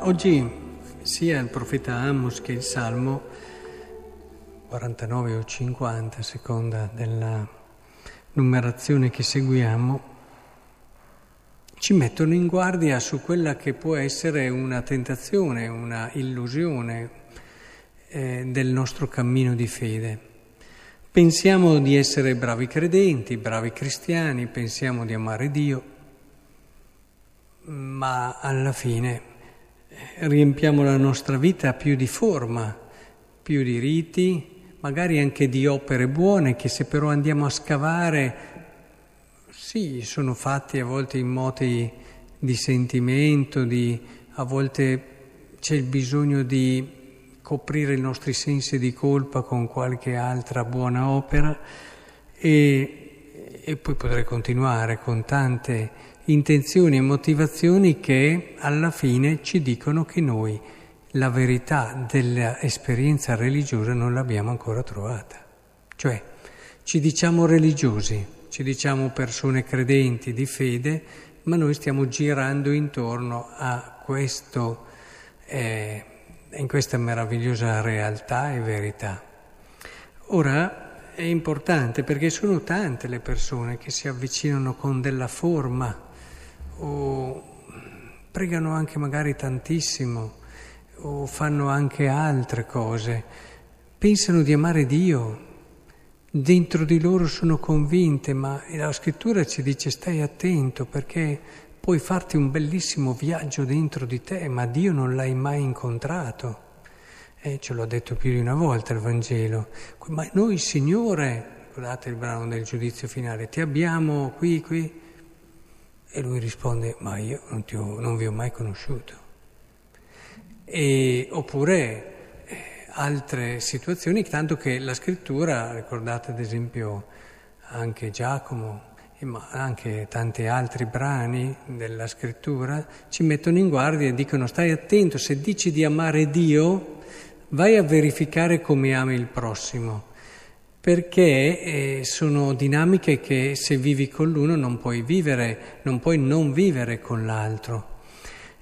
Oggi sia il profeta Amos che il Salmo 49 o 50, a seconda della numerazione che seguiamo, ci mettono in guardia su quella che può essere una tentazione, una illusione eh, del nostro cammino di fede. Pensiamo di essere bravi credenti, bravi cristiani, pensiamo di amare Dio, ma alla fine riempiamo la nostra vita più di forma, più di riti, magari anche di opere buone che se però andiamo a scavare, sì, sono fatti a volte in moti di sentimento, di, a volte c'è il bisogno di coprire i nostri sensi di colpa con qualche altra buona opera e, e poi potrei continuare con tante intenzioni e motivazioni che alla fine ci dicono che noi la verità dell'esperienza religiosa non l'abbiamo ancora trovata. Cioè ci diciamo religiosi, ci diciamo persone credenti di fede, ma noi stiamo girando intorno a questo, eh, in questa meravigliosa realtà e verità. Ora è importante perché sono tante le persone che si avvicinano con della forma o pregano anche magari tantissimo o fanno anche altre cose, pensano di amare Dio, dentro di loro sono convinte, ma la scrittura ci dice stai attento perché puoi farti un bellissimo viaggio dentro di te, ma Dio non l'hai mai incontrato. Eh, ce l'ho detto più di una volta il Vangelo. Ma noi, Signore, ricordate il brano del giudizio finale, ti abbiamo qui, qui. E lui risponde, ma io non, ho, non vi ho mai conosciuto. E, oppure eh, altre situazioni, tanto che la scrittura, ricordate ad esempio anche Giacomo, ma anche tanti altri brani della scrittura, ci mettono in guardia e dicono stai attento, se dici di amare Dio, vai a verificare come ami il prossimo perché eh, sono dinamiche che se vivi con l'uno non puoi vivere, non puoi non vivere con l'altro.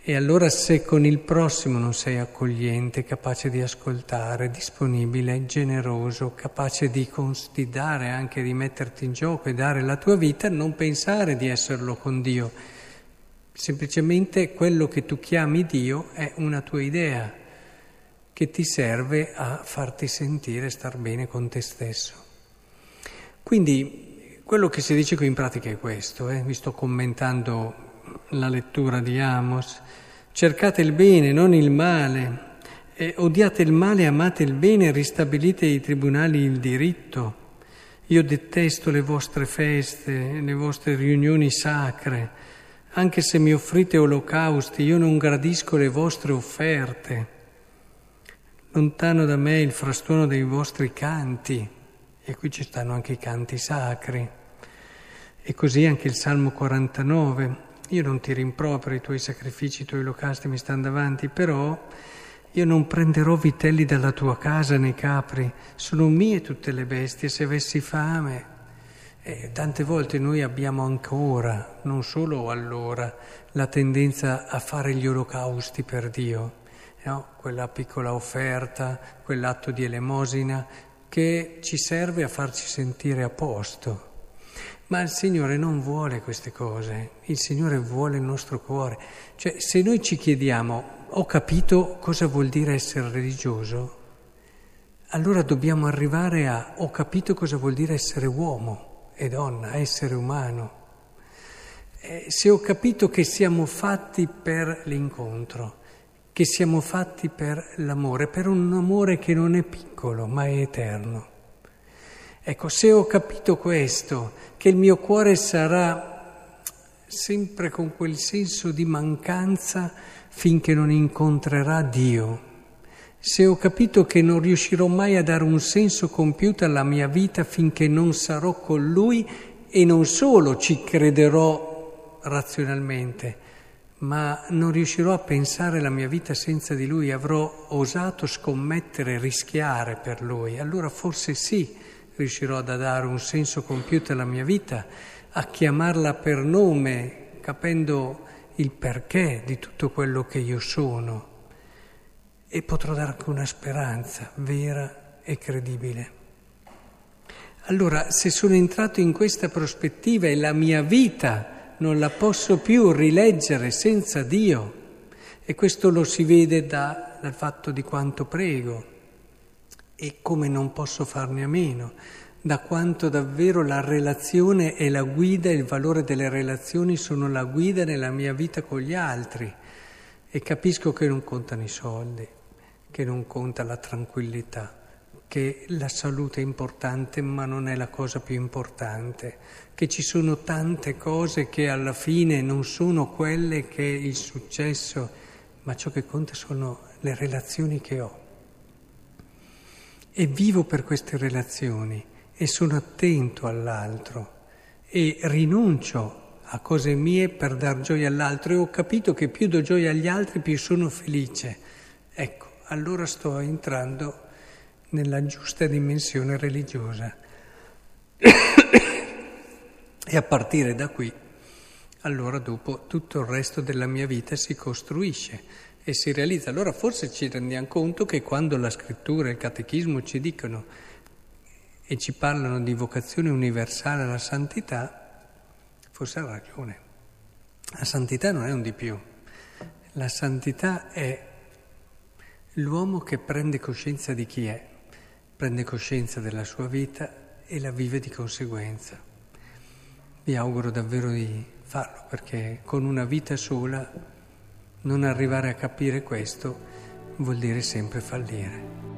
E allora se con il prossimo non sei accogliente, capace di ascoltare, disponibile, generoso, capace di, di dare, anche di metterti in gioco e dare la tua vita, non pensare di esserlo con Dio. Semplicemente quello che tu chiami Dio è una tua idea che ti serve a farti sentire star bene con te stesso. Quindi quello che si dice qui in pratica è questo, eh? vi sto commentando la lettura di Amos, cercate il bene, non il male, eh, odiate il male, amate il bene, ristabilite ai tribunali il diritto. Io detesto le vostre feste, le vostre riunioni sacre, anche se mi offrite olocausti, io non gradisco le vostre offerte lontano da me il frastuono dei vostri canti, e qui ci stanno anche i canti sacri, e così anche il Salmo 49. Io non ti rimproprio i tuoi sacrifici, i tuoi olocasti mi stanno davanti, però io non prenderò vitelli dalla tua casa nei capri, sono mie tutte le bestie, se avessi fame. E tante volte noi abbiamo ancora, non solo allora, la tendenza a fare gli olocausti per Dio no? quella piccola offerta, quell'atto di elemosina che ci serve a farci sentire a posto. Ma il Signore non vuole queste cose, il Signore vuole il nostro cuore. Cioè, se noi ci chiediamo, ho capito cosa vuol dire essere religioso, allora dobbiamo arrivare a, ho capito cosa vuol dire essere uomo e donna, essere umano. Eh, se ho capito che siamo fatti per l'incontro, che siamo fatti per l'amore, per un amore che non è piccolo ma è eterno. Ecco, se ho capito questo, che il mio cuore sarà sempre con quel senso di mancanza finché non incontrerà Dio, se ho capito che non riuscirò mai a dare un senso compiuto alla mia vita finché non sarò con Lui e non solo ci crederò razionalmente, ma non riuscirò a pensare la mia vita senza di lui, avrò osato scommettere, rischiare per lui, allora forse sì, riuscirò a dare un senso compiuto alla mia vita, a chiamarla per nome, capendo il perché di tutto quello che io sono e potrò dare anche una speranza vera e credibile. Allora, se sono entrato in questa prospettiva e la mia vita non la posso più rileggere senza Dio, e questo lo si vede da, dal fatto di quanto prego. E come non posso farne a meno, da quanto davvero la relazione è la guida, il valore delle relazioni sono la guida nella mia vita con gli altri. E capisco che non contano i soldi, che non conta la tranquillità, che la salute è importante ma non è la cosa più importante, che ci sono tante cose che alla fine non sono quelle che il successo, ma ciò che conta sono le relazioni che ho. E vivo per queste relazioni e sono attento all'altro e rinuncio a cose mie per dar gioia all'altro e ho capito che più do gioia agli altri più sono felice. Ecco, allora sto entrando nella giusta dimensione religiosa. e a partire da qui, allora dopo tutto il resto della mia vita si costruisce e si realizza. Allora forse ci rendiamo conto che quando la scrittura e il catechismo ci dicono e ci parlano di vocazione universale alla santità, forse ha ragione. La santità non è un di più, la santità è l'uomo che prende coscienza di chi è, prende coscienza della sua vita e la vive di conseguenza. Vi auguro davvero di farlo perché con una vita sola non arrivare a capire questo vuol dire sempre fallire.